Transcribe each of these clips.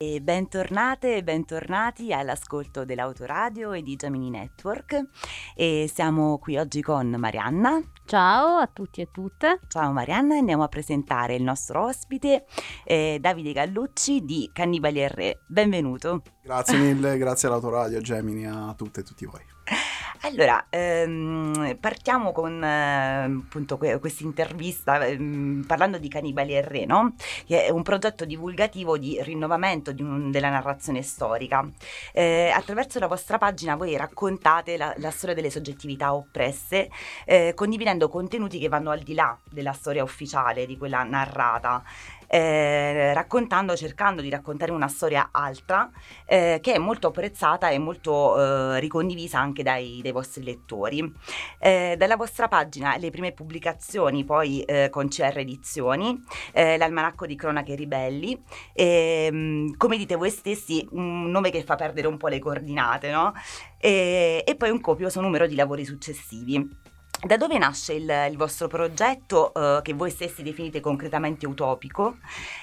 E bentornate e bentornati all'ascolto dell'Autoradio e di Gemini Network. E siamo qui oggi con Marianna. Ciao a tutti e tutte. Ciao Marianna, andiamo a presentare il nostro ospite eh, Davide Gallucci di Cannibali e Re. Benvenuto. Grazie mille, grazie all'Autoradio, Gemini, a tutte e tutti voi. Allora, ehm, partiamo con eh, appunto que- questa intervista ehm, parlando di Cannibali e Re, no? che è un progetto divulgativo di rinnovamento di un, della narrazione storica. Eh, attraverso la vostra pagina voi raccontate la, la storia delle soggettività oppresse, eh, condividendo contenuti che vanno al di là della storia ufficiale, di quella narrata eh, raccontando, cercando di raccontare una storia altra eh, che è molto apprezzata e molto eh, ricondivisa anche dai, dai vostri lettori. Eh, dalla vostra pagina le prime pubblicazioni poi eh, con CR Edizioni, eh, l'almanacco di cronache ribelli, ehm, come dite voi stessi un nome che fa perdere un po' le coordinate, no? e, e poi un copioso numero di lavori successivi. Da dove nasce il, il vostro progetto eh, che voi stessi definite concretamente utopico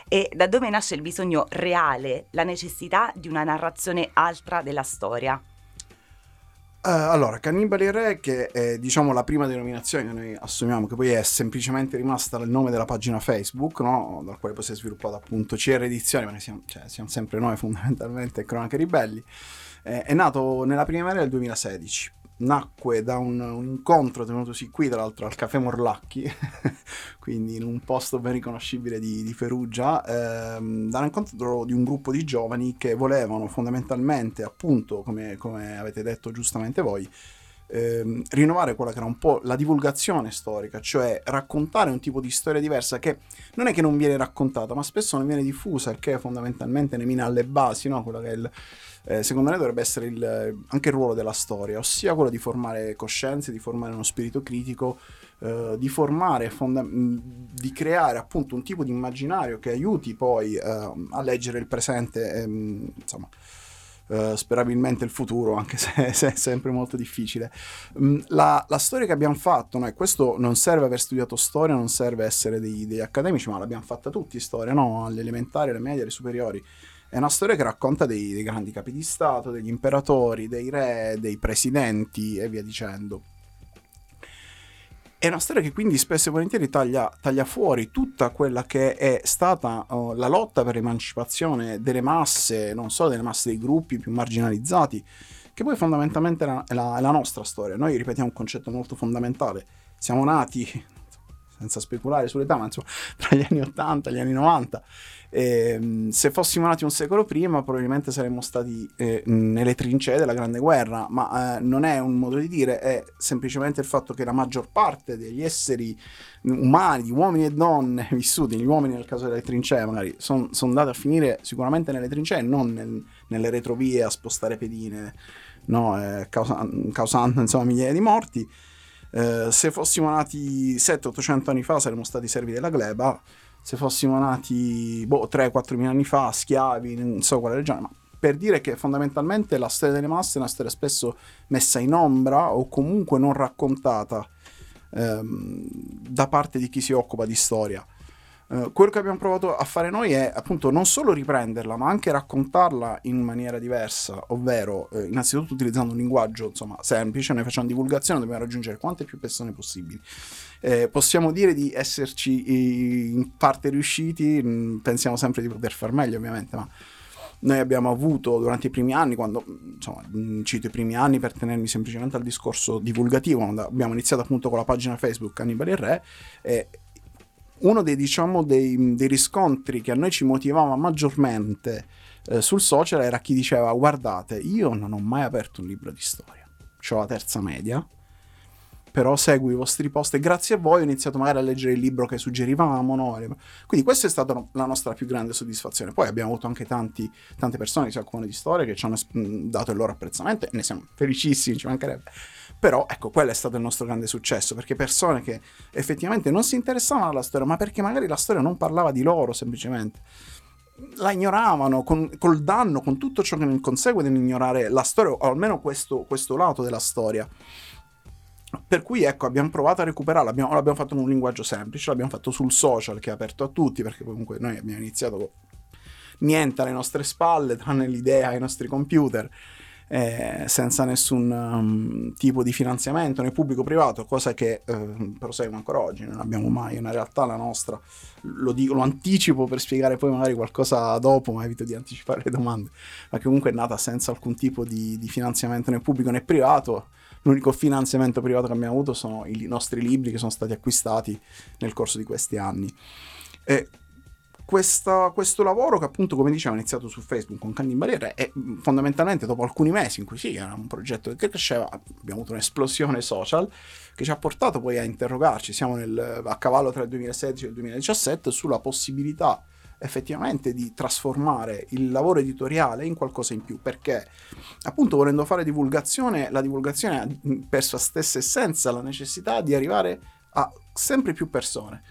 e da dove nasce il bisogno reale, la necessità di una narrazione altra della storia? Uh, allora, Cannibali Re, che è diciamo la prima denominazione che noi assumiamo, che poi è semplicemente rimasta il nome della pagina Facebook, no? dal quale poi si è sviluppato appunto CR Edizioni, perché siamo, cioè, siamo sempre noi fondamentalmente, Cronache Ribelli, eh, è nato nella primavera del 2016 nacque da un, un, incontro tenutosi qui, tra l'altro al Caffè Morlacchi, quindi in un posto ben riconoscibile di, di Perugia, ehm, da un incontro di un gruppo di giovani che volevano fondamentalmente, appunto, come, come avete detto giustamente voi, ehm, rinnovare quella che era un po' la divulgazione storica, cioè raccontare un tipo di storia diversa che non è che non viene raccontata, ma spesso non viene diffusa, il che fondamentalmente ne mina alle basi, no? quello che è il eh, secondo me dovrebbe essere il, anche il ruolo della storia, ossia quello di formare coscienze, di formare uno spirito critico, eh, di formare, fonda- di creare appunto un tipo di immaginario che aiuti poi eh, a leggere il presente, ehm, insomma. Uh, sperabilmente il futuro, anche se, se, è sempre molto difficile. Um, la, la, storia che abbiamo fatto, no? questo non serve aver studiato storia, non serve essere dei, degli accademici, ma l'abbiamo fatta tutti storia, no? alle elementari, alle medie, alle superiori. È una storia che racconta dei, dei grandi capi di Stato, degli imperatori, dei re, dei presidenti e via dicendo. È una storia che quindi spesso e volentieri taglia, taglia fuori tutta quella che è stata uh, la lotta per l'emancipazione delle masse, non solo delle masse dei gruppi più marginalizzati, che poi fondamentalmente è la, la, la nostra storia. Noi ripetiamo un concetto molto fondamentale. Siamo nati, senza speculare sull'età, ma insomma, tra gli anni 80 e gli anni 90 e, ehm, se fossimo nati un secolo prima, probabilmente saremmo stati eh, nelle trincee della Grande Guerra, ma eh, non è un modo di dire, è semplicemente il fatto che la maggior parte degli esseri umani, uomini e donne vissuti, gli uomini nel caso delle trincee magari, sono son andati a finire sicuramente nelle trincee, non nel, nelle retrovie a spostare pedine, no, eh, causa, causando insomma migliaia di morti. Eh, se fossimo nati 700-800 anni fa saremmo stati servi della gleba, se fossimo nati boh, 3-4 mila anni fa, schiavi, non so quale regione, ma per dire che fondamentalmente la storia delle masse è una storia spesso messa in ombra o comunque non raccontata ehm, da parte di chi si occupa di storia. Uh, quello che abbiamo provato a fare noi è appunto non solo riprenderla, ma anche raccontarla in maniera diversa, ovvero eh, innanzitutto utilizzando un linguaggio insomma, semplice, noi facciamo divulgazione, dobbiamo raggiungere quante più persone possibili. Eh, possiamo dire di esserci in parte riusciti, mm, pensiamo sempre di poter far meglio ovviamente, ma noi abbiamo avuto durante i primi anni, quando insomma, mm, cito i primi anni per tenermi semplicemente al discorso divulgativo, abbiamo iniziato appunto con la pagina Facebook Cannibali e Re, eh, uno dei, diciamo, dei, dei, riscontri che a noi ci motivava maggiormente eh, sul social era chi diceva guardate, io non ho mai aperto un libro di storia, ho la terza media, però seguo i vostri post e grazie a voi ho iniziato magari a leggere il libro che suggerivamo. No? Quindi questa è stata la nostra più grande soddisfazione. Poi abbiamo avuto anche tanti, tante persone che si occupano di storia che ci hanno dato il loro apprezzamento e ne siamo felicissimi, ci mancherebbe. Però ecco, quello è stato il nostro grande successo, perché persone che effettivamente non si interessavano alla storia, ma perché magari la storia non parlava di loro semplicemente la ignoravano con, col danno, con tutto ciò che ne consegue nell'ignorare la storia, o almeno questo, questo lato della storia. Per cui ecco, abbiamo provato a recuperarla, abbiamo, l'abbiamo fatto in un linguaggio semplice, l'abbiamo fatto sul social che è aperto a tutti, perché comunque noi abbiamo iniziato niente alle nostre spalle, tranne l'idea ai nostri computer eh, senza nessun um, tipo di finanziamento né pubblico privato, cosa che eh, prosegue ancora oggi, non abbiamo mai una realtà la nostra, lo, dico, lo anticipo per spiegare poi magari qualcosa dopo, ma evito di anticipare le domande, ma che comunque è nata senza alcun tipo di, di finanziamento né pubblico né privato, l'unico finanziamento privato che abbiamo avuto sono i nostri libri che sono stati acquistati nel corso di questi anni. E questa, questo lavoro che appunto come dicevo è iniziato su Facebook con Cannibaliere e fondamentalmente dopo alcuni mesi in cui sì era un progetto che cresceva abbiamo avuto un'esplosione social che ci ha portato poi a interrogarci. Siamo nel, a cavallo tra il 2016 e il 2017 sulla possibilità effettivamente di trasformare il lavoro editoriale in qualcosa in più perché appunto volendo fare divulgazione la divulgazione ha per sua stessa essenza la necessità di arrivare a sempre più persone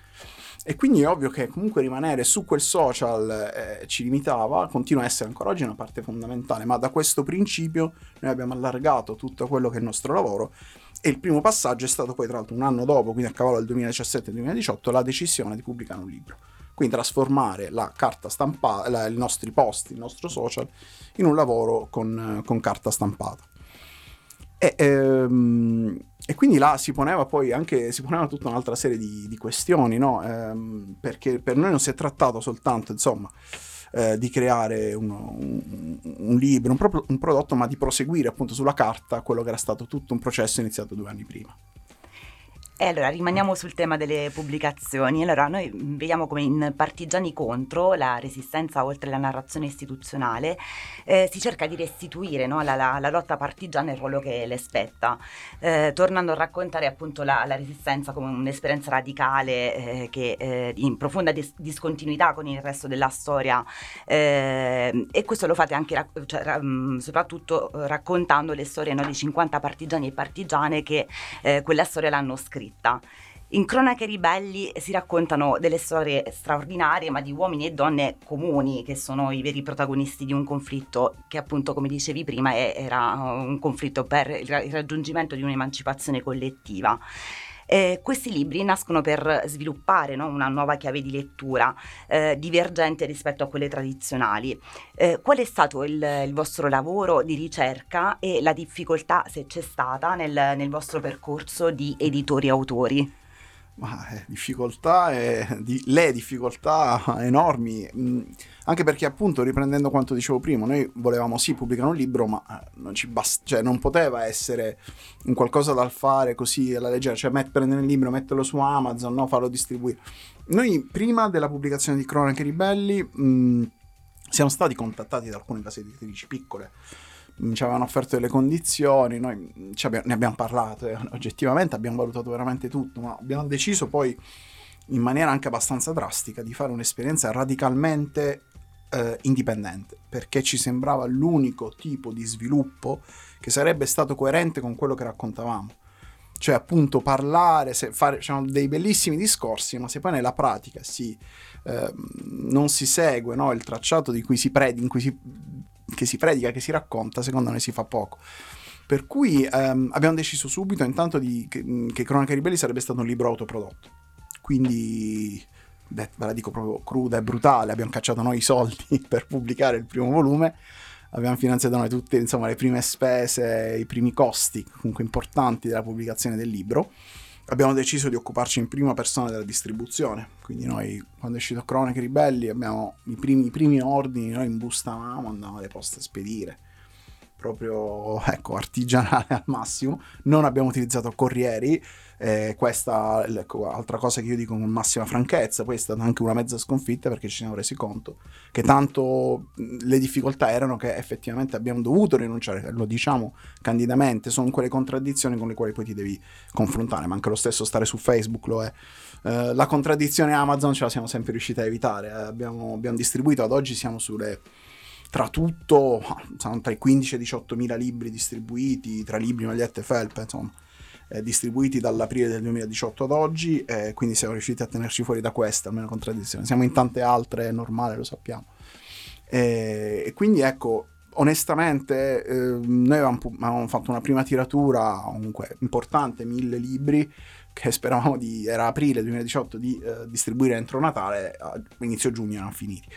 e quindi è ovvio che comunque rimanere su quel social eh, ci limitava, continua a essere ancora oggi una parte fondamentale, ma da questo principio noi abbiamo allargato tutto quello che è il nostro lavoro e il primo passaggio è stato poi tra l'altro un anno dopo, quindi a cavallo del 2017-2018, la decisione di pubblicare un libro. Quindi trasformare la carta stampata, i nostri post, il nostro social, in un lavoro con, con carta stampata. E, ehm, e quindi là si poneva poi anche si poneva tutta un'altra serie di, di questioni, no? ehm, perché per noi non si è trattato soltanto, insomma, eh, di creare un, un, un libro, un, pro, un prodotto, ma di proseguire appunto sulla carta quello che era stato tutto un processo iniziato due anni prima. E allora rimaniamo sul tema delle pubblicazioni. Allora, noi vediamo come in Partigiani contro la resistenza oltre la narrazione istituzionale eh, si cerca di restituire no, la, la, lotta partigiana il ruolo che le spetta, eh, tornando a raccontare appunto la, la resistenza come un'esperienza radicale eh, che eh, in profonda dis- discontinuità con il resto della storia eh, e questo lo fate anche cioè, ra- mm, soprattutto raccontando le storie no, di 50 partigiani e partigiane che eh, quella storia l'hanno scritta scritta. In Cronache Ribelli si raccontano delle storie straordinarie, ma di uomini e donne comuni, che sono i veri protagonisti di un conflitto che appunto, come dicevi prima, era un conflitto per il raggiungimento di un'emancipazione collettiva. Eh, questi libri nascono per sviluppare no, una nuova chiave di lettura eh, divergente rispetto a quelle tradizionali. Eh, qual è stato il, il, vostro lavoro di ricerca e la difficoltà, se c'è stata, nel, nel vostro percorso di editori-autori? Ma eh, difficoltà, e, di, le difficoltà enormi, mm, anche perché appunto riprendendo quanto dicevo prima, noi volevamo sì pubblicare un libro, ma eh, non, ci bast- cioè, non poteva essere un qualcosa da fare così alla leggera, cioè met- prendere il libro, metterlo su Amazon, no? farlo distribuire. Noi prima della pubblicazione di Cronache Ribelli mh, mm, siamo stati contattati da alcune case editrici piccole ci avevano offerto delle condizioni, noi abbiamo, ne abbiamo parlato e oggettivamente abbiamo valutato veramente tutto, ma abbiamo deciso poi in maniera anche abbastanza drastica di fare un'esperienza radicalmente eh, indipendente, perché ci sembrava l'unico tipo di sviluppo che sarebbe stato coerente con quello che raccontavamo. Cioè appunto parlare, fare diciamo, dei bellissimi discorsi, ma se poi nella pratica si, eh, non si segue no, il tracciato di cui si predi, in cui si che si predica, che si racconta, secondo me si fa poco. Per cui ehm, abbiamo deciso subito intanto di, che, che Cronache Ribelli sarebbe stato un libro autoprodotto. Quindi, beh, ve la dico proprio cruda e brutale, abbiamo cacciato noi i soldi per pubblicare il primo volume, abbiamo finanziato noi tutte insomma, le prime spese, i primi costi comunque importanti della pubblicazione del libro abbiamo deciso di occuparci in prima persona della distribuzione. Quindi noi, quando è uscito Cronache Ribelli, abbiamo i primi, i primi ordini, noi imbustavamo, andavamo alle poste a spedire. Proprio, ecco, artigianale al massimo. Non abbiamo utilizzato corrieri, eh, questa ecco, altra cosa che io dico con massima franchezza, poi è stata anche una mezza sconfitta perché ci siamo resi conto che tanto le difficoltà erano che effettivamente abbiamo dovuto rinunciare, lo diciamo candidamente, sono quelle contraddizioni con le quali poi ti devi confrontare, ma anche lo stesso stare su Facebook lo è. Eh, la contraddizione Amazon ce la siamo sempre riusciti a evitare, eh, abbiamo, abbiamo distribuito, ad oggi siamo sulle tra tutto sono tra i 15 e i 18 mila libri distribuiti, tra libri, magliette, felpe, insomma eh, distribuiti dall'aprile del 2018 ad oggi, eh, quindi siamo riusciti a tenerci fuori da questa, almeno contraddizione. Siamo in tante altre, è normale, lo sappiamo. E, e quindi ecco, onestamente eh, noi avevamo, avevamo, fatto una prima tiratura comunque importante, mille libri, che speravamo di, era aprile 2018, di eh, distribuire entro Natale, a inizio giugno erano finiti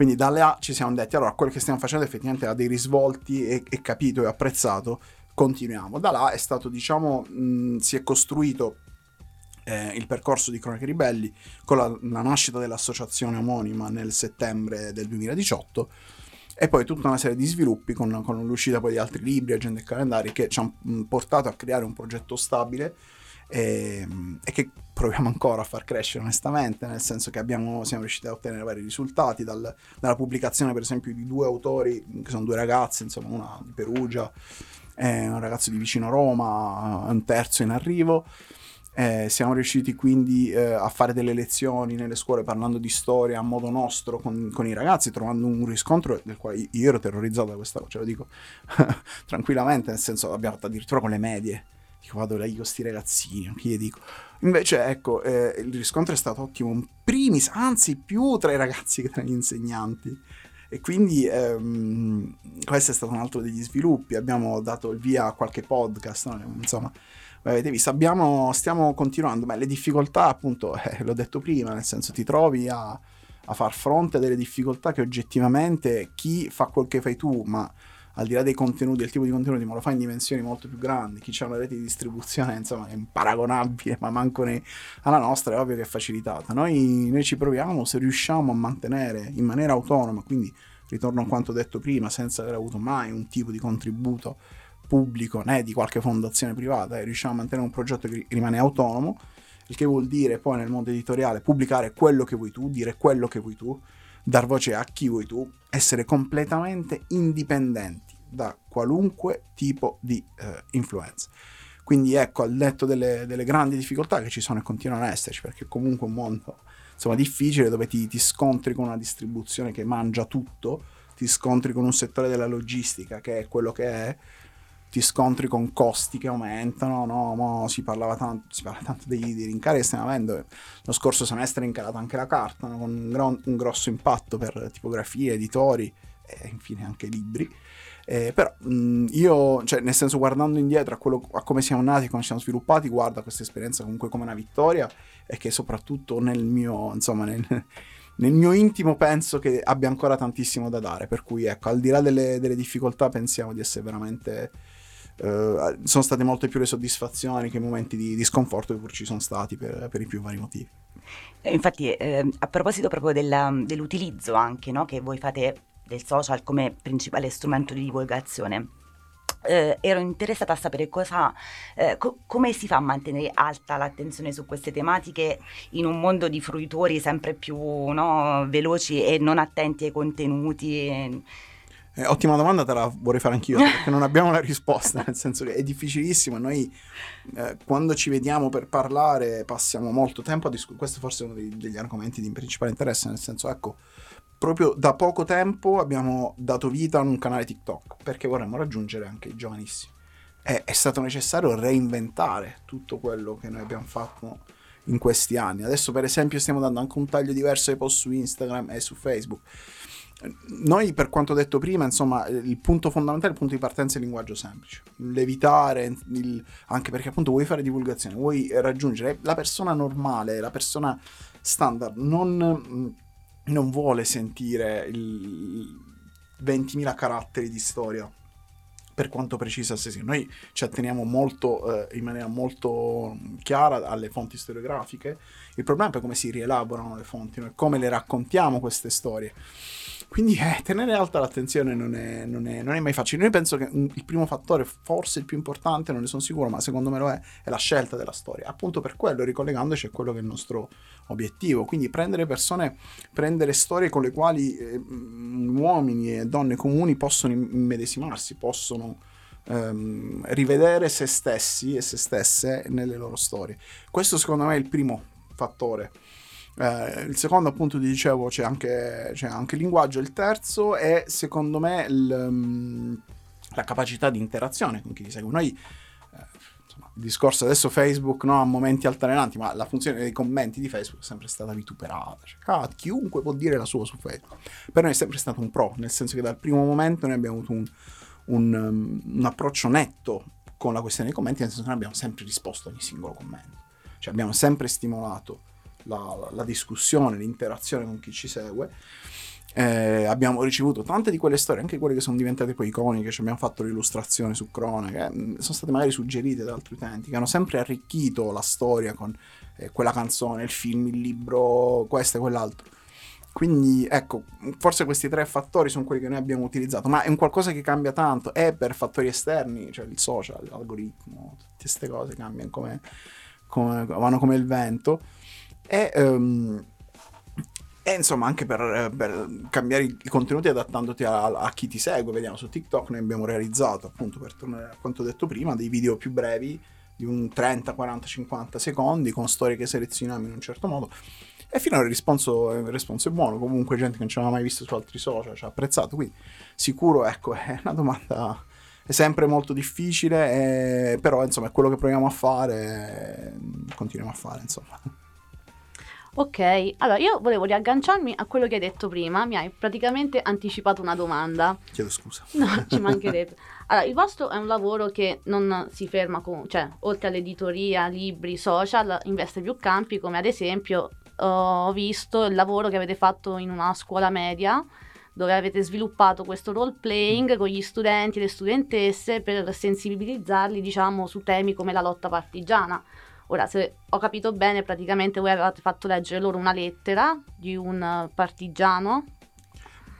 Quindi da là ci siamo detti, allora quello che stiamo facendo effettivamente ha dei risvolti e, e capito e apprezzato, continuiamo. Da là è stato, diciamo, mh, si è costruito eh, il percorso di Cronache Ribelli con la, la, nascita dell'associazione omonima nel settembre del 2018 e poi tutta una serie di sviluppi con, con l'uscita poi di altri libri, agende e calendari che ci hanno portato a creare un progetto stabile e, e, che proviamo ancora a far crescere onestamente, nel senso che abbiamo, siamo riusciti a ottenere vari risultati dal, dalla pubblicazione per esempio di due autori, che sono due ragazzi, insomma una di Perugia e un ragazzo di vicino Roma, un terzo in arrivo. Eh, siamo riusciti quindi eh, a fare delle lezioni nelle scuole parlando di storia a modo nostro con, con, i ragazzi, trovando un riscontro del quale io ero terrorizzato da questa cosa, ce lo dico tranquillamente, nel senso abbiamo fatto addirittura con le medie. Dico, vado lei con questi ragazzini, anche gli dico. Invece, ecco, eh, il riscontro è stato ottimo, in primis, anzi più tra i ragazzi che tra gli insegnanti. E quindi ehm, questo è stato un altro degli sviluppi. Abbiamo dato il via a qualche podcast, no? insomma, avete visto, abbiamo, stiamo continuando, ma le difficoltà appunto, eh, l'ho detto prima, nel senso ti trovi a, a, far fronte a delle difficoltà che oggettivamente chi fa quel che fai tu, ma al di là dei contenuti, del tipo di contenuti, ma lo fa in dimensioni molto più grandi, chi ha una rete di distribuzione insomma è imparagonabile, ma manco ne, alla nostra è ovvio che è facilitata. Noi, noi ci proviamo, se riusciamo a mantenere in maniera autonoma, quindi ritorno a quanto detto prima, senza aver avuto mai un tipo di contributo pubblico né di qualche fondazione privata e riusciamo a mantenere un progetto che rimane autonomo, il che vuol dire poi nel mondo editoriale pubblicare quello che vuoi tu, dire quello che vuoi tu, dar voce a chi vuoi tu, essere completamente indipendenti da qualunque tipo di eh, influenza. Quindi ecco, al netto delle, delle, grandi difficoltà che ci sono e continuano ad esserci, perché comunque è un mondo insomma, difficile dove ti, ti scontri con una distribuzione che mangia tutto, ti scontri con un settore della logistica che è quello che è, ti scontri con costi che aumentano, no? Mo si, parlava tanto, si parla tanto dei, dei, rincari che stiamo avendo, lo scorso semestre è incalato anche la carta, no? con un, gro- un, grosso impatto per tipografie, editori e infine anche libri. Eh, però mh, io, cioè, nel senso, guardando indietro a, quello, a come siamo nati, come siamo sviluppati, guardo questa esperienza comunque come una vittoria e che soprattutto nel mio, insomma, nel, nel mio intimo penso che abbia ancora tantissimo da dare, per cui ecco, al di là delle, delle difficoltà pensiamo di essere veramente Uh, sono state molte più le soddisfazioni che i momenti di, di sconforto che pur ci sono stati per, per i più vari motivi. Eh, infatti, eh, a proposito proprio della, dell'utilizzo anche no, che voi fate del social come principale strumento di divulgazione, eh, ero interessata a sapere cosa, eh, co- come si fa a mantenere alta l'attenzione su queste tematiche in un mondo di fruitori sempre più no, veloci e non attenti ai contenuti. Eh, ottima domanda, te la vorrei fare anch'io, perché non abbiamo la risposta, nel senso che è difficilissimo. Noi eh, quando ci vediamo per parlare passiamo molto tempo a discutere. Questo forse è uno dei, degli argomenti di principale interesse, nel senso, ecco, proprio da poco tempo abbiamo dato vita a un canale TikTok, perché vorremmo raggiungere anche i giovanissimi. È, è stato necessario reinventare tutto quello che noi abbiamo fatto in questi anni. Adesso, per esempio, stiamo dando anche un taglio diverso ai post su Instagram e su Facebook noi, per quanto detto prima, insomma, il punto fondamentale, il punto di partenza è il linguaggio semplice. L'evitare, il, anche perché appunto vuoi fare divulgazione, vuoi raggiungere la persona normale, la persona standard, non, non vuole sentire il 20.000 caratteri di storia per quanto precisa se sì. Noi ci atteniamo molto, eh, in maniera molto chiara alle fonti storiografiche. Il problema è come si rielaborano le fonti, noi come le raccontiamo queste storie. Quindi eh, tenere alta l'attenzione non è, non, è, non è, mai facile. Io penso che un, il primo fattore, forse il più importante, non ne sono sicuro, ma secondo me lo è, è la scelta della storia. Appunto per quello, ricollegandoci a quello che è il nostro obiettivo. Quindi prendere persone, prendere storie con le quali eh, uomini e donne comuni possono immedesimarsi, possono ehm, rivedere se stessi e se stesse nelle loro storie. Questo secondo me è il primo fattore. Eh, il secondo, appunto, ti dicevo, c'è anche, c'è anche, linguaggio. Il terzo è, secondo me, il, um, la capacità di interazione con chi ti segue. Noi, eh, il discorso adesso Facebook no, ha momenti altalenanti, ma la funzione dei commenti di Facebook è sempre stata vituperata. Cioè, ah, chiunque può dire la sua su Facebook. Per noi è sempre stato un pro, nel senso che dal primo momento noi abbiamo avuto un, un, um, un approccio netto con la questione dei commenti, nel senso che noi abbiamo sempre risposto a ogni singolo commento. Cioè abbiamo sempre stimolato la, la discussione, l'interazione con chi ci segue. Eh, abbiamo ricevuto tante di quelle storie, anche quelle che sono diventate poi iconiche, ci abbiamo fatto l'illustrazione su Crone, che mm, sono state magari suggerite da altri utenti, che hanno sempre arricchito la storia con eh, quella canzone, il film, il libro, questo e quell'altro. Quindi ecco, forse questi tre fattori sono quelli che noi abbiamo utilizzato, ma è un qualcosa che cambia tanto, è per fattori esterni, cioè il social, l'algoritmo, tutte queste cose cambiano come, come vanno come il vento. E, um, e insomma anche per, per, cambiare i contenuti adattandoti a, a, chi ti segue, vediamo su TikTok noi abbiamo realizzato appunto per tornare a quanto detto prima dei video più brevi di un 30, 40, 50 secondi con storie che selezioniamo in un certo modo. E finora il risponso, il risponso è buono, comunque gente che non ci aveva mai visto su altri social ci ha apprezzato, quindi sicuro ecco è una domanda è sempre molto difficile, eh, però insomma è quello che proviamo a fare, eh, continuiamo a fare insomma. Ok, allora io volevo riagganciarmi a quello che hai detto prima, mi hai praticamente anticipato una domanda. Chiedo scusa. No, ci mancherebbe. Allora, il vostro è un lavoro che non si ferma con, cioè, oltre all'editoria, libri, social, investe più campi, come ad esempio ho visto il lavoro che avete fatto in una scuola media dove avete sviluppato questo role playing con gli studenti e le studentesse per sensibilizzarli, diciamo, su temi come la lotta partigiana. Ora, se ho capito bene, praticamente voi avevate fatto leggere loro una lettera di un partigiano.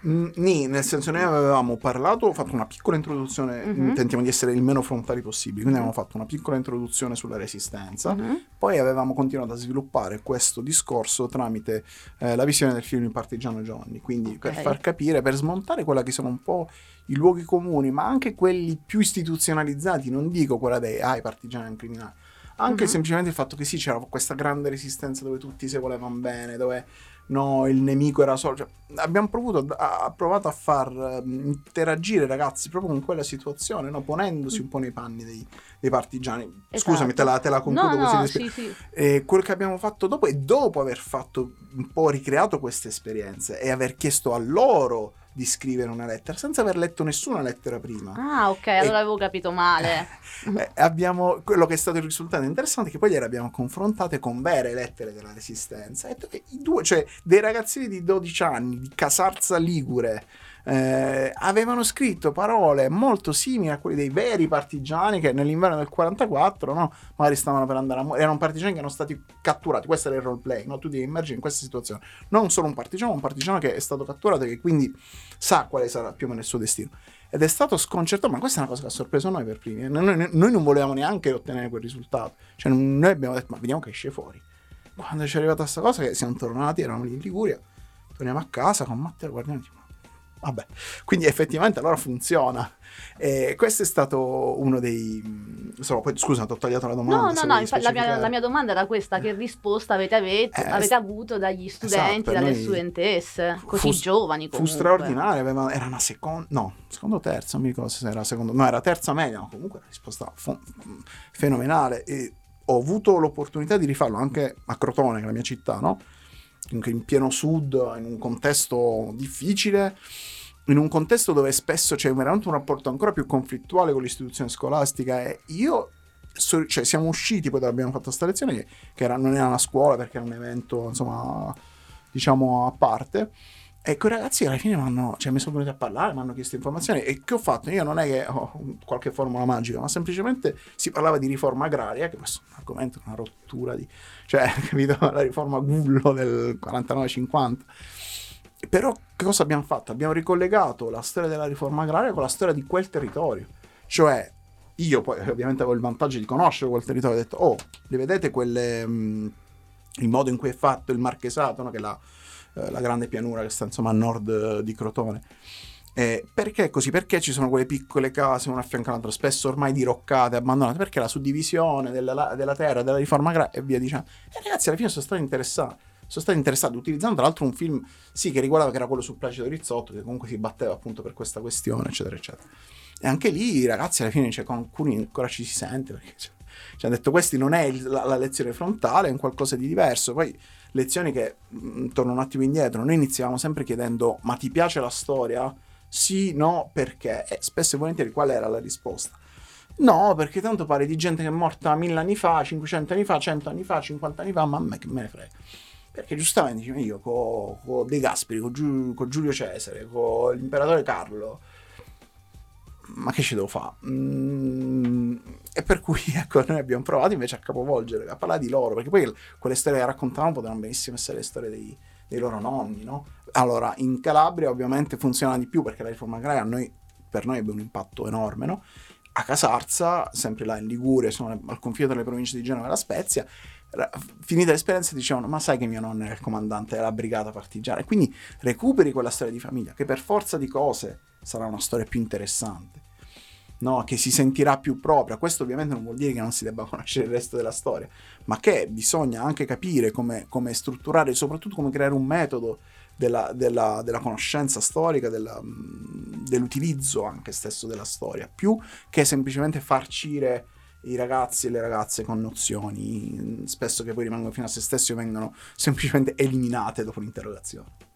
Mm, Nì, nel senso noi avevamo parlato, ho fatto una piccola introduzione, mm-hmm. tentiamo di essere il meno frontali possibile, quindi avevamo fatto una piccola introduzione sulla resistenza, mm-hmm. poi avevamo continuato a sviluppare questo discorso tramite eh, la visione del film Il Partigiano Johnny, quindi okay. per far capire, per smontare quella che sono un po' i luoghi comuni, ma anche quelli più istituzionalizzati, non dico quella dei, ah, i partigiani criminali, anche uh-huh. semplicemente il fatto che sì, c'era questa grande resistenza dove tutti si volevano bene, dove no, il nemico era solo. Cioè, abbiamo provato a, provato a far uh, interagire i ragazzi proprio con quella situazione, no? ponendosi un po' nei panni dei, dei partigiani. Esatto. Scusami, te la, te la concludo no, così. No, sì, sì. E quello che abbiamo fatto dopo è dopo aver fatto un po' ricreato queste esperienze e aver chiesto a loro di scrivere una lettera senza aver letto nessuna lettera prima. Ah, ok, allora avevo capito male. Eh, abbiamo quello che è stato il risultato interessante è che poi le abbiamo confrontate con vere lettere della resistenza e i due, cioè dei ragazzini di 12 anni di Casarza Ligure eh, avevano scritto parole molto simili a quelle dei veri partigiani che nell'inverno del 44 no, magari stavano per andare a morire, erano partigiani che erano stati catturati, questo era il roleplay, no? tu ti immagini in questa situazione, non solo un partigiano, un partigiano che è stato catturato e che quindi sa quale sarà più o meno il suo destino. Ed è stato sconcertato, ma questa è una cosa che ha sorpreso noi per primi. Noi, noi, noi non volevamo neanche ottenere quel risultato. Cioè, noi abbiamo detto, ma vediamo che esce fuori. Quando ci è arrivata questa cosa, che siamo tornati, eravamo lì in Liguria, torniamo a casa con Matteo, guardiamo, tipo, Vabbè, quindi effettivamente allora funziona. E questo è stato uno dei. Insomma, poi scusa, ti ho tagliato la domanda. No, no, no, la mia, la mia, domanda era questa: che risposta avete, avete, eh, avete avuto dagli esatto, studenti, esatto, dalle studentesse, così fu, giovani comunque? Fu straordinaria, aveva, era una seconda, no, secondo o terza, non mi ricordo se era secondo, no, era terza media, no, comunque la risposta fu, fenomenale. E ho avuto l'opportunità di rifarlo anche a Crotone, che è la mia città, no? In pieno sud, in un contesto difficile, in un contesto dove spesso c'è veramente un rapporto ancora più conflittuale con l'istituzione scolastica e io cioè siamo usciti poi abbiamo fatto questa lezione che era, non era una scuola perché era un evento insomma diciamo a parte e quei ragazzi alla fine mi cioè, mi sono venuti a parlare, mi hanno chiesto informazioni e che ho fatto? Io non è che ho qualche formula magica, ma semplicemente si parlava di riforma agraria, che questo è un argomento, una rottura di... cioè, capito? La riforma Gullo del 49-50. Però che cosa abbiamo fatto? Abbiamo ricollegato la storia della riforma agraria con la storia di quel territorio. Cioè, io poi ovviamente avevo il vantaggio di conoscere quel territorio, ho detto, oh, li vedete quelle... Mh, il modo in cui è fatto il marchesato, no? che la eh, la grande pianura che sta insomma a nord eh, di Crotone. Eh, perché così? Perché ci sono quelle piccole case una a fianco all'altra, spesso ormai diroccate, abbandonate? Perché la suddivisione della, della terra, della riforma agraria e via dicendo. E ragazzi, alla fine sono stati interessati. Sono stati interessati utilizzando tra l'altro un film, sì, che riguardava che era quello su Placido Rizzotto, che comunque si batteva appunto per questa questione, eccetera, eccetera. E anche lì, ragazzi, alla fine, cioè, con alcuni ancora ci si sente perché cioè, ci hanno detto: questi non è il, la, la, lezione frontale, è un qualcosa di diverso. Poi lezioni che, mh, mm, torno un attimo indietro, noi iniziavamo sempre chiedendo ma ti piace la storia? Sì, no, perché? E spesso e volentieri qual era la risposta? No, perché tanto pare di gente che è morta mille anni fa, 500 anni fa, 100 anni fa, 50 anni fa, ma a me che me ne frega. Perché giustamente io con co De Gasperi, con, Giu, con Giulio Cesare, con l'imperatore Carlo, ma che ci devo fare? Mm, e per cui ecco, noi abbiamo provato invece a capovolgere, a parlare di loro, perché poi quelle storie che raccontavamo potevano benissimo essere le storie dei, dei loro nonni, no? Allora, in Calabria ovviamente funziona di più perché la riforma agraria noi, per noi ebbe un impatto enorme, no? A Casarza, sempre là in Liguria, sono al confine tra le province di Genova e La Spezia, finita l'esperienza dicevano ma sai che mio nonno era il comandante della brigata partigiana e quindi recuperi quella storia di famiglia che per forza di cose sarà una storia più interessante no? che si sentirà più propria questo ovviamente non vuol dire che non si debba conoscere il resto della storia ma che bisogna anche capire come, come strutturare soprattutto come creare un metodo della, della, della conoscenza storica, della, dell'utilizzo anche stesso della storia, più che semplicemente farcire i ragazzi e le ragazze con nozioni, spesso che poi rimangono fino a se stessi o vengono semplicemente eliminate dopo l'interrogazione.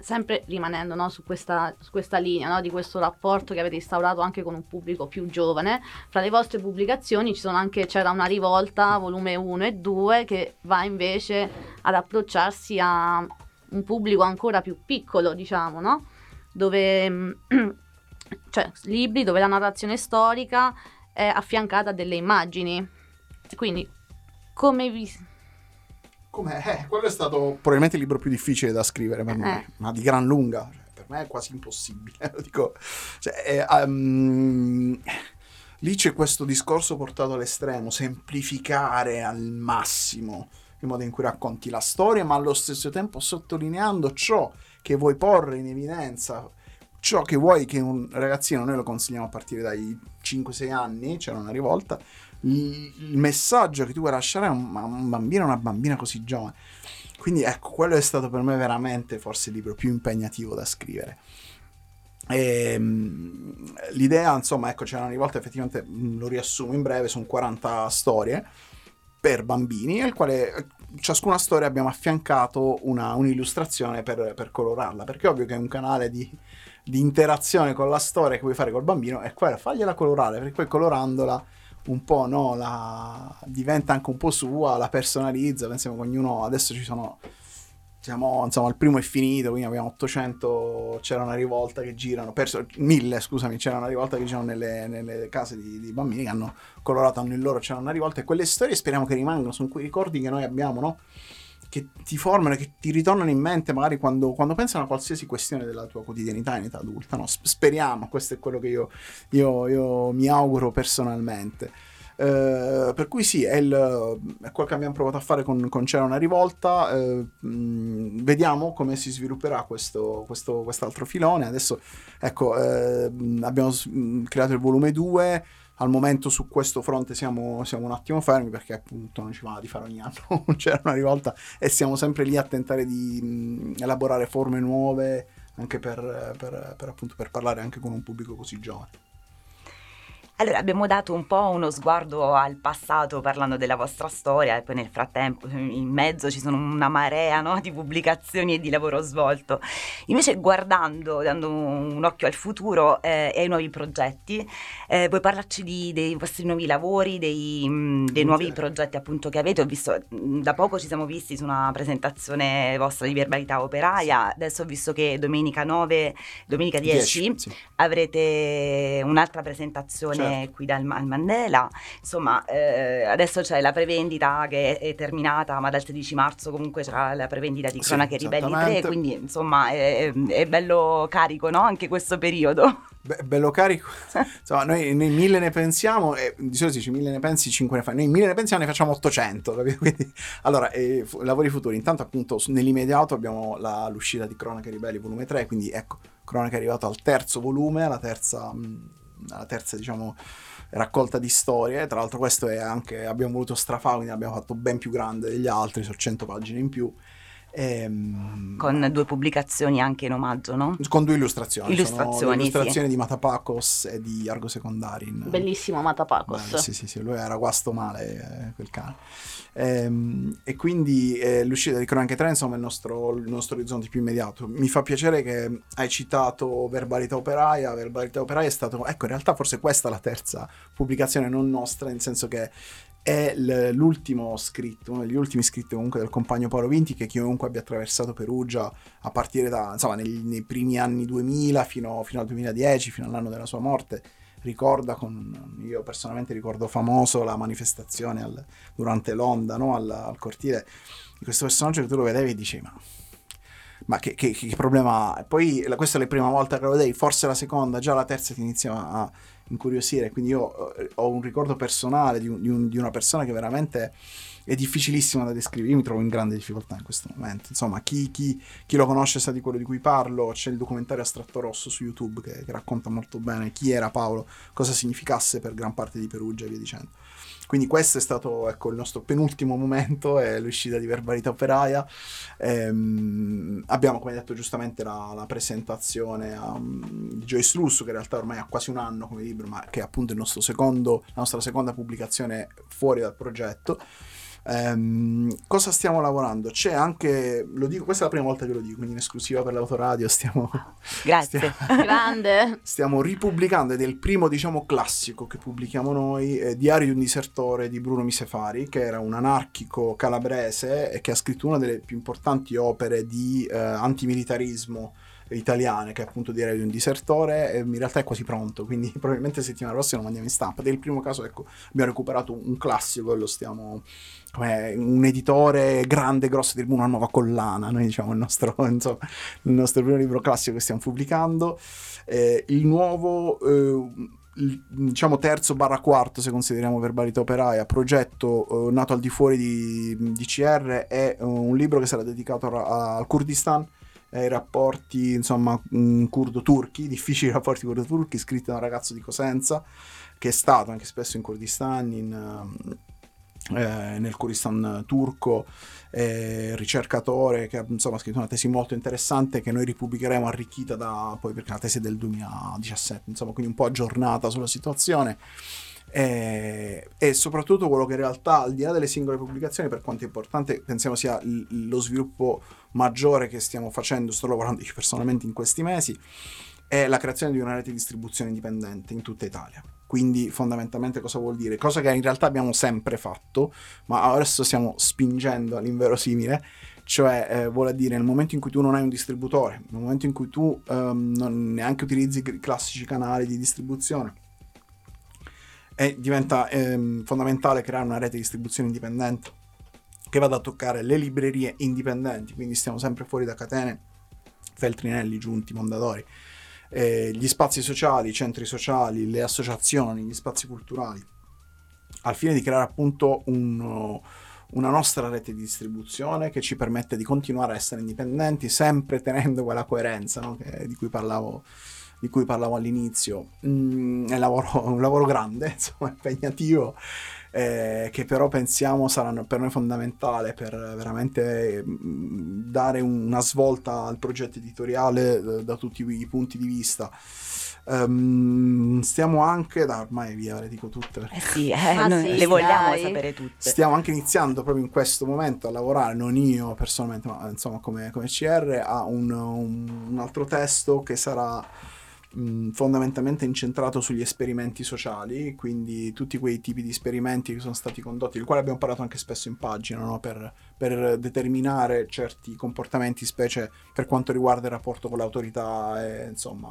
Sempre rimanendo no, su, questa, su, questa, linea no, di questo rapporto che avete instaurato anche con un pubblico più giovane, fra le vostre pubblicazioni anche, c'era una rivolta, volume 1 e 2, che va invece ad approcciarsi a un pubblico ancora più piccolo, diciamo, no? dove cioè libri dove la narrazione storica è affiancata a delle immagini. Quindi, come vi... Come, eh, quello è stato probabilmente il libro più difficile da scrivere per me, eh. ma di gran lunga. Cioè, per me è quasi impossibile. Lo dico, cioè, eh, um, lì c'è questo discorso portato all'estremo, semplificare al massimo il modo in cui racconti la storia, ma allo stesso tempo sottolineando ciò che vuoi porre in evidenza ciò che vuoi che un ragazzino, noi lo consigliamo a partire dai 5-6 anni, c'era una rivolta, il, messaggio che tu vuoi lasciare a un, a un bambino o una bambina così giovane. Quindi ecco, quello è stato per me veramente forse il libro più impegnativo da scrivere. E, ehm, l'idea, insomma, ecco, c'era una rivolta, effettivamente lo riassumo in breve, sono 40 storie per bambini, al quale ciascuna storia abbiamo affiancato una, un'illustrazione per, per colorarla, perché è ovvio che è un canale di, di interazione con la storia che vuoi fare col bambino è quella, fagliela colorare, perché poi colorandola un po' no, la, diventa anche un po' sua, la personalizza, pensiamo che ognuno, adesso ci sono, siamo, insomma, il primo è finito, quindi abbiamo 800, c'era una rivolta che girano, perso, 1000 scusami, c'era una rivolta che girano nelle, nelle case di, di, bambini che hanno colorato, hanno il loro, c'era una rivolta e quelle storie speriamo che rimangano, sono quei ricordi che noi abbiamo, no? Che ti formano, che ti ritornano in mente magari quando, quando pensano a qualsiasi questione della tua quotidianità in età adulta. No? Speriamo, questo è quello che io, io, io mi auguro personalmente. Uh, per cui sì, è, il, è, quello che abbiamo provato a fare con, con C'era una rivolta. Uh, mh, vediamo come si svilupperà questo, questo, quest'altro filone. Adesso, ecco, uh, abbiamo creato il volume 2 al momento su questo fronte siamo, siamo, un attimo fermi perché appunto non ci va di fare ogni anno, c'era una rivolta e siamo sempre lì a tentare di mh, elaborare forme nuove anche per, per, per, appunto, per parlare anche con un pubblico così giovane. Allora, abbiamo dato un po' uno sguardo al passato parlando della vostra storia e poi nel frattempo in mezzo ci sono una marea no, di pubblicazioni e di lavoro svolto. Invece guardando, dando un occhio al futuro eh, e ai nuovi progetti, eh, vuoi parlarci di, dei vostri nuovi lavori, dei, mh, mm, dei nuovi progetti appunto che avete? Ho visto, mm, da poco ci siamo visti su una presentazione vostra di verbalità operaia, adesso ho visto che domenica 9, domenica 10, 10 sì. avrete un'altra presentazione. Certo certo. qui dal, al Mandela. Insomma, eh, adesso c'è la prevendita che è, terminata, ma dal 16 marzo comunque c'è la prevendita di Cronache sì, Ribelli 3, quindi insomma è, è bello carico no? anche questo periodo. Be- bello carico. Insomma, noi, noi, mille ne pensiamo, e di solito si dice mille ne pensi, cinque ne fai. Noi mille ne pensiamo, ne facciamo 800. Capito? Quindi, allora, eh, lavori futuri. Intanto, appunto, nell'immediato abbiamo la, l'uscita di Cronache Ribelli volume 3, quindi ecco, Cronache è arrivato al terzo volume, alla terza... Mh, la terza diciamo raccolta di storie. Tra l'altro questo è anche abbiamo voluto strafare quindi l'abbiamo fatto ben più grande degli altri sono 100 pagine in più Ehm, con due pubblicazioni anche in omaggio, no? Con due illustrazioni. Illustrazioni, illustrazioni sì. di Matapacos e di Argo Secondarin. Bellissimo Matapacos. Beh, sì, sì, sì, lui era guasto male eh, quel cane. Ehm, e quindi eh, l'uscita di Cronache 3 insomma è il nostro, il nostro, orizzonte più immediato. Mi fa piacere che hai citato Verbalità Operaia. Verbalità Operaia è stato, ecco, in realtà forse questa è la terza pubblicazione non nostra, nel senso che è l'ultimo scritto, uno degli ultimi scritti comunque del compagno Paolo Vinti che chiunque abbia attraversato Perugia a partire da, insomma, nei, nei primi anni 2000 fino, fino, al 2010, fino all'anno della sua morte, ricorda con, io personalmente ricordo famoso la manifestazione al, durante l'onda no? al, al, cortile di questo personaggio che tu lo vedevi e dicevi ma ma che, che, che, problema ha? E poi la, questa è la prima volta che lo vedi, forse la seconda, già la terza ti inizia a incuriosire. Quindi io eh, ho un ricordo personale di, un, di, un, di una persona che veramente è difficilissima da descrivere. Io mi trovo in grande difficoltà in questo momento. Insomma, chi, chi, chi, lo conosce sa di quello di cui parlo. C'è il documentario Astratto Rosso su YouTube che, che, racconta molto bene chi era Paolo, cosa significasse per gran parte di Perugia e via dicendo. Quindi questo è stato ecco, il nostro penultimo momento, è l'uscita di Verbalità Operaia. Ehm, abbiamo, come detto giustamente, la, la presentazione um, di Joyce Russo, che in realtà ormai ha quasi un anno come libro, ma che è appunto secondo, la nostra seconda pubblicazione fuori dal progetto. Um, cosa stiamo lavorando? C'è anche, lo dico, questa è la prima volta che lo dico, quindi in esclusiva per l'autoradio stiamo... Grazie. Stiamo, Grande. Stiamo ripubblicando, ed è il primo, diciamo, classico che pubblichiamo noi, eh, Diario di un disertore di Bruno Misefari, che era un anarchico calabrese e che ha scritto una delle più importanti opere di eh, antimilitarismo italiane, che è appunto Diario di un disertore, in realtà è quasi pronto, quindi probabilmente settimana prossima lo mandiamo in stampa. Il primo caso, ecco, abbiamo recuperato un classico e lo stiamo come un editore grande, grosso, di una nuova collana. Noi diciamo il nostro, insomma, il nostro primo libro classico che stiamo pubblicando. Eh, il nuovo. Eh, diciamo terzo barra quarto se consideriamo verbalità operaia progetto eh, nato al di fuori di, di CR è uh, un libro che sarà dedicato al Kurdistan ai rapporti insomma curdo-turchi difficili rapporti curdo-turchi scritti da un ragazzo di Cosenza che è stato anche spesso in Kurdistan in, eh, nel Kurdistan turco, eh, ricercatore che insomma, ha scritto una tesi molto interessante che noi ripubblicheremo arricchita da poi perché la tesi è del 2017, insomma, quindi un po' aggiornata sulla situazione. E, e, soprattutto quello che in realtà al di là delle singole pubblicazioni per quanto è importante pensiamo sia l- lo sviluppo maggiore che stiamo facendo sto lavorando io personalmente in questi mesi è la creazione di una rete di distribuzione indipendente in tutta Italia quindi fondamentalmente cosa vuol dire? Cosa che in realtà abbiamo sempre fatto, ma adesso stiamo spingendo all'inverosimile, cioè eh, vuole dire nel momento in cui tu non hai un distributore, nel momento in cui tu um, non neanche utilizzi i classici canali di distribuzione, diventa ehm, fondamentale creare una rete di distribuzione indipendente che vada a toccare le librerie indipendenti, quindi stiamo sempre fuori da catene, Feltrinelli, Giunti, Mondadori, eh, gli spazi sociali, i centri sociali, le associazioni, gli spazi culturali, al fine di creare appunto un, una nostra rete di distribuzione che ci permette di continuare a essere indipendenti, sempre tenendo quella coerenza no? che, di, cui parlavo, di, cui parlavo, all'inizio. Mm, è lavoro, un lavoro grande, insomma, impegnativo eh, che però pensiamo saranno per noi fondamentale per veramente mm, dare una svolta al progetto editoriale eh, da tutti i punti di vista. Um, stiamo anche, da ormai via le dico tutte. Eh sì, eh, sì, le vogliamo dai. sapere tutte. Stiamo anche iniziando proprio in questo momento a lavorare, non io personalmente, ma insomma come, come CR, a un, un, un altro testo che sarà mh, fondamentalmente incentrato sugli esperimenti sociali, quindi tutti quei tipi di esperimenti che sono stati condotti, di quali abbiamo parlato anche spesso in pagina, no? per, per, determinare certi comportamenti, specie per quanto riguarda il rapporto con l'autorità e insomma.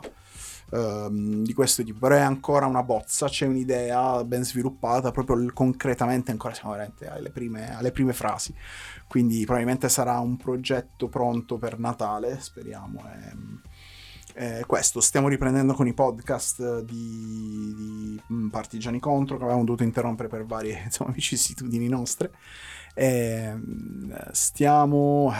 Um, di questo tipo, però è ancora una bozza, c'è un'idea ben sviluppata, proprio concretamente ancora siamo veramente alle prime, alle prime frasi, quindi probabilmente sarà un progetto pronto per Natale, speriamo. E, eh, questo, stiamo riprendendo con i podcast di, di mm, Partigiani Contro che avevamo dovuto interrompere per varie insomma, vicissitudini nostre. Eh, stiamo...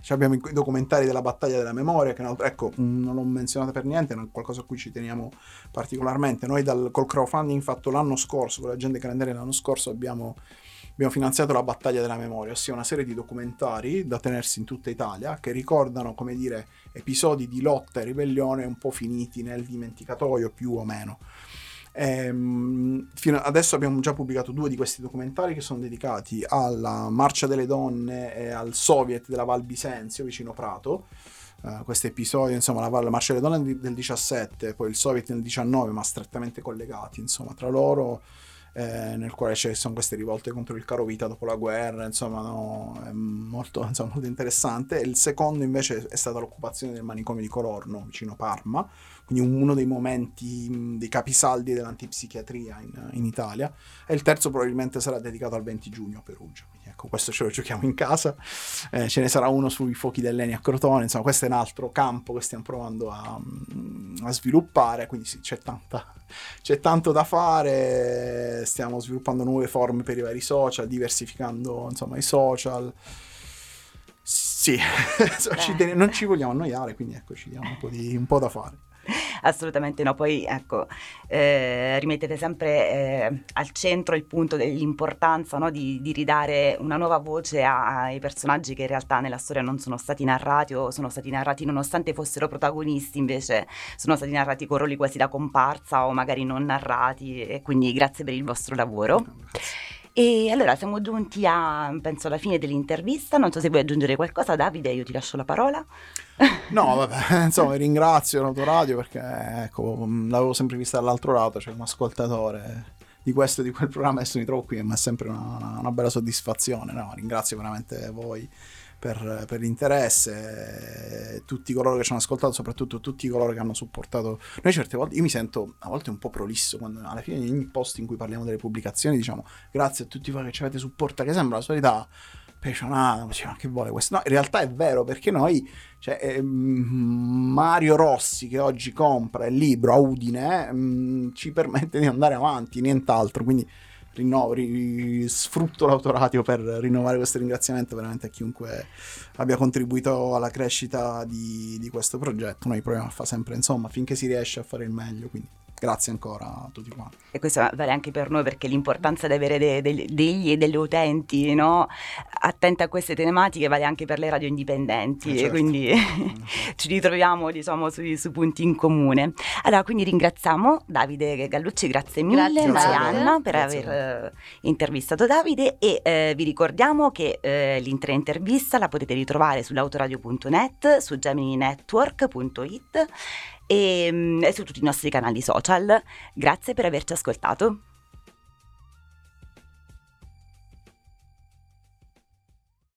Cioè abbiamo i documentari della battaglia della memoria, che ecco, non l'ho menzionata per niente, è qualcosa a cui ci teniamo particolarmente. Noi dal, col crowdfunding fatto l'anno scorso, con la gente calendaria l'anno scorso, abbiamo abbiamo finanziato la battaglia della memoria, ossia una serie di documentari da tenersi in tutta Italia che ricordano, come dire, episodi di lotta e ribellione un po' finiti nel dimenticatoio più o meno. Ehm, adesso abbiamo già pubblicato due di questi documentari che sono dedicati alla Marcia delle Donne e al Soviet della Val Bisenzio vicino Prato. Uh, questo episodio, insomma, la, la Marcia delle Donne del 17, poi il Soviet nel 19, ma strettamente collegati, insomma, tra loro eh, nel quale ci sono queste rivolte contro il caro vita dopo la guerra, insomma, no, è molto, insomma, molto interessante. Il secondo invece è stata l'occupazione del manicomio di Colorno, vicino Parma, quindi uno dei momenti, dei capisaldi dell'antipsichiatria in, in, Italia. E il terzo probabilmente sarà dedicato al 20 giugno a Perugia. Ecco, questo ce lo giochiamo in casa. Eh, ce ne sarà uno sui fuochi dell'Eni a Crotone, insomma, questo è un altro campo che stiamo provando a, a sviluppare, quindi sì, c'è tanta c'è tanto da fare, stiamo sviluppando nuove forme per i vari social, diversificando insomma i social. Sì, non ci vogliamo annoiare, quindi ecco, ci diamo un po', di, un po da fare. Assolutamente no. Poi ecco, eh, rimettete sempre eh, al centro il punto dell'importanza no, di, di, ridare una nuova voce ai personaggi che in realtà nella storia non sono stati narrati o sono stati narrati nonostante fossero protagonisti, invece sono stati narrati con ruoli quasi da comparsa o magari non narrati e quindi grazie per il vostro lavoro. E allora siamo giunti a, penso, alla fine dell'intervista. Non so se vuoi aggiungere qualcosa, Davide, io ti lascio la parola. No, vabbè, insomma, ringrazio l'autoradio perché ecco, l'avevo sempre vista dall'altro lato, cioè un ascoltatore di questo e di quel programma, adesso mi trovo qui mi è sempre una, una bella soddisfazione. No, ringrazio veramente voi per, per, l'interesse, tutti coloro che ci hanno ascoltato, soprattutto tutti coloro che hanno supportato. Noi certe volte, io mi sento a volte un po' prolisso quando alla fine di ogni post in cui parliamo delle pubblicazioni diciamo grazie a tutti voi che ci avete supportato, che sembra la solita pecionata, ma che vuole questo? No, in realtà è vero perché noi, cioè, eh, Mario Rossi che oggi compra il libro a Udine, eh, ci permette di andare avanti, nient'altro, quindi rinnovo, ri, sfrutto l'autoradio per rinnovare questo ringraziamento veramente a chiunque abbia contribuito alla crescita di, di questo progetto. Noi proviamo a fare sempre, insomma, finché si riesce a fare il meglio. Quindi grazie ancora a tutti quanti. E questo vale anche per noi perché l'importanza di avere de, de, degli e delle utenti no? attente a queste tematiche vale anche per le radio indipendenti eh certo. quindi ci ritroviamo diciamo sui, sui, punti in comune. Allora quindi ringraziamo Davide Gallucci, grazie mille grazie. Marianna per grazie. aver uh, intervistato Davide e uh, vi ricordiamo che uh, l'intera intervista la potete ritrovare sull'autoradio.net, su gemininetwork.it e, mm, e su tutti i nostri canali social. Grazie per averci ascoltato.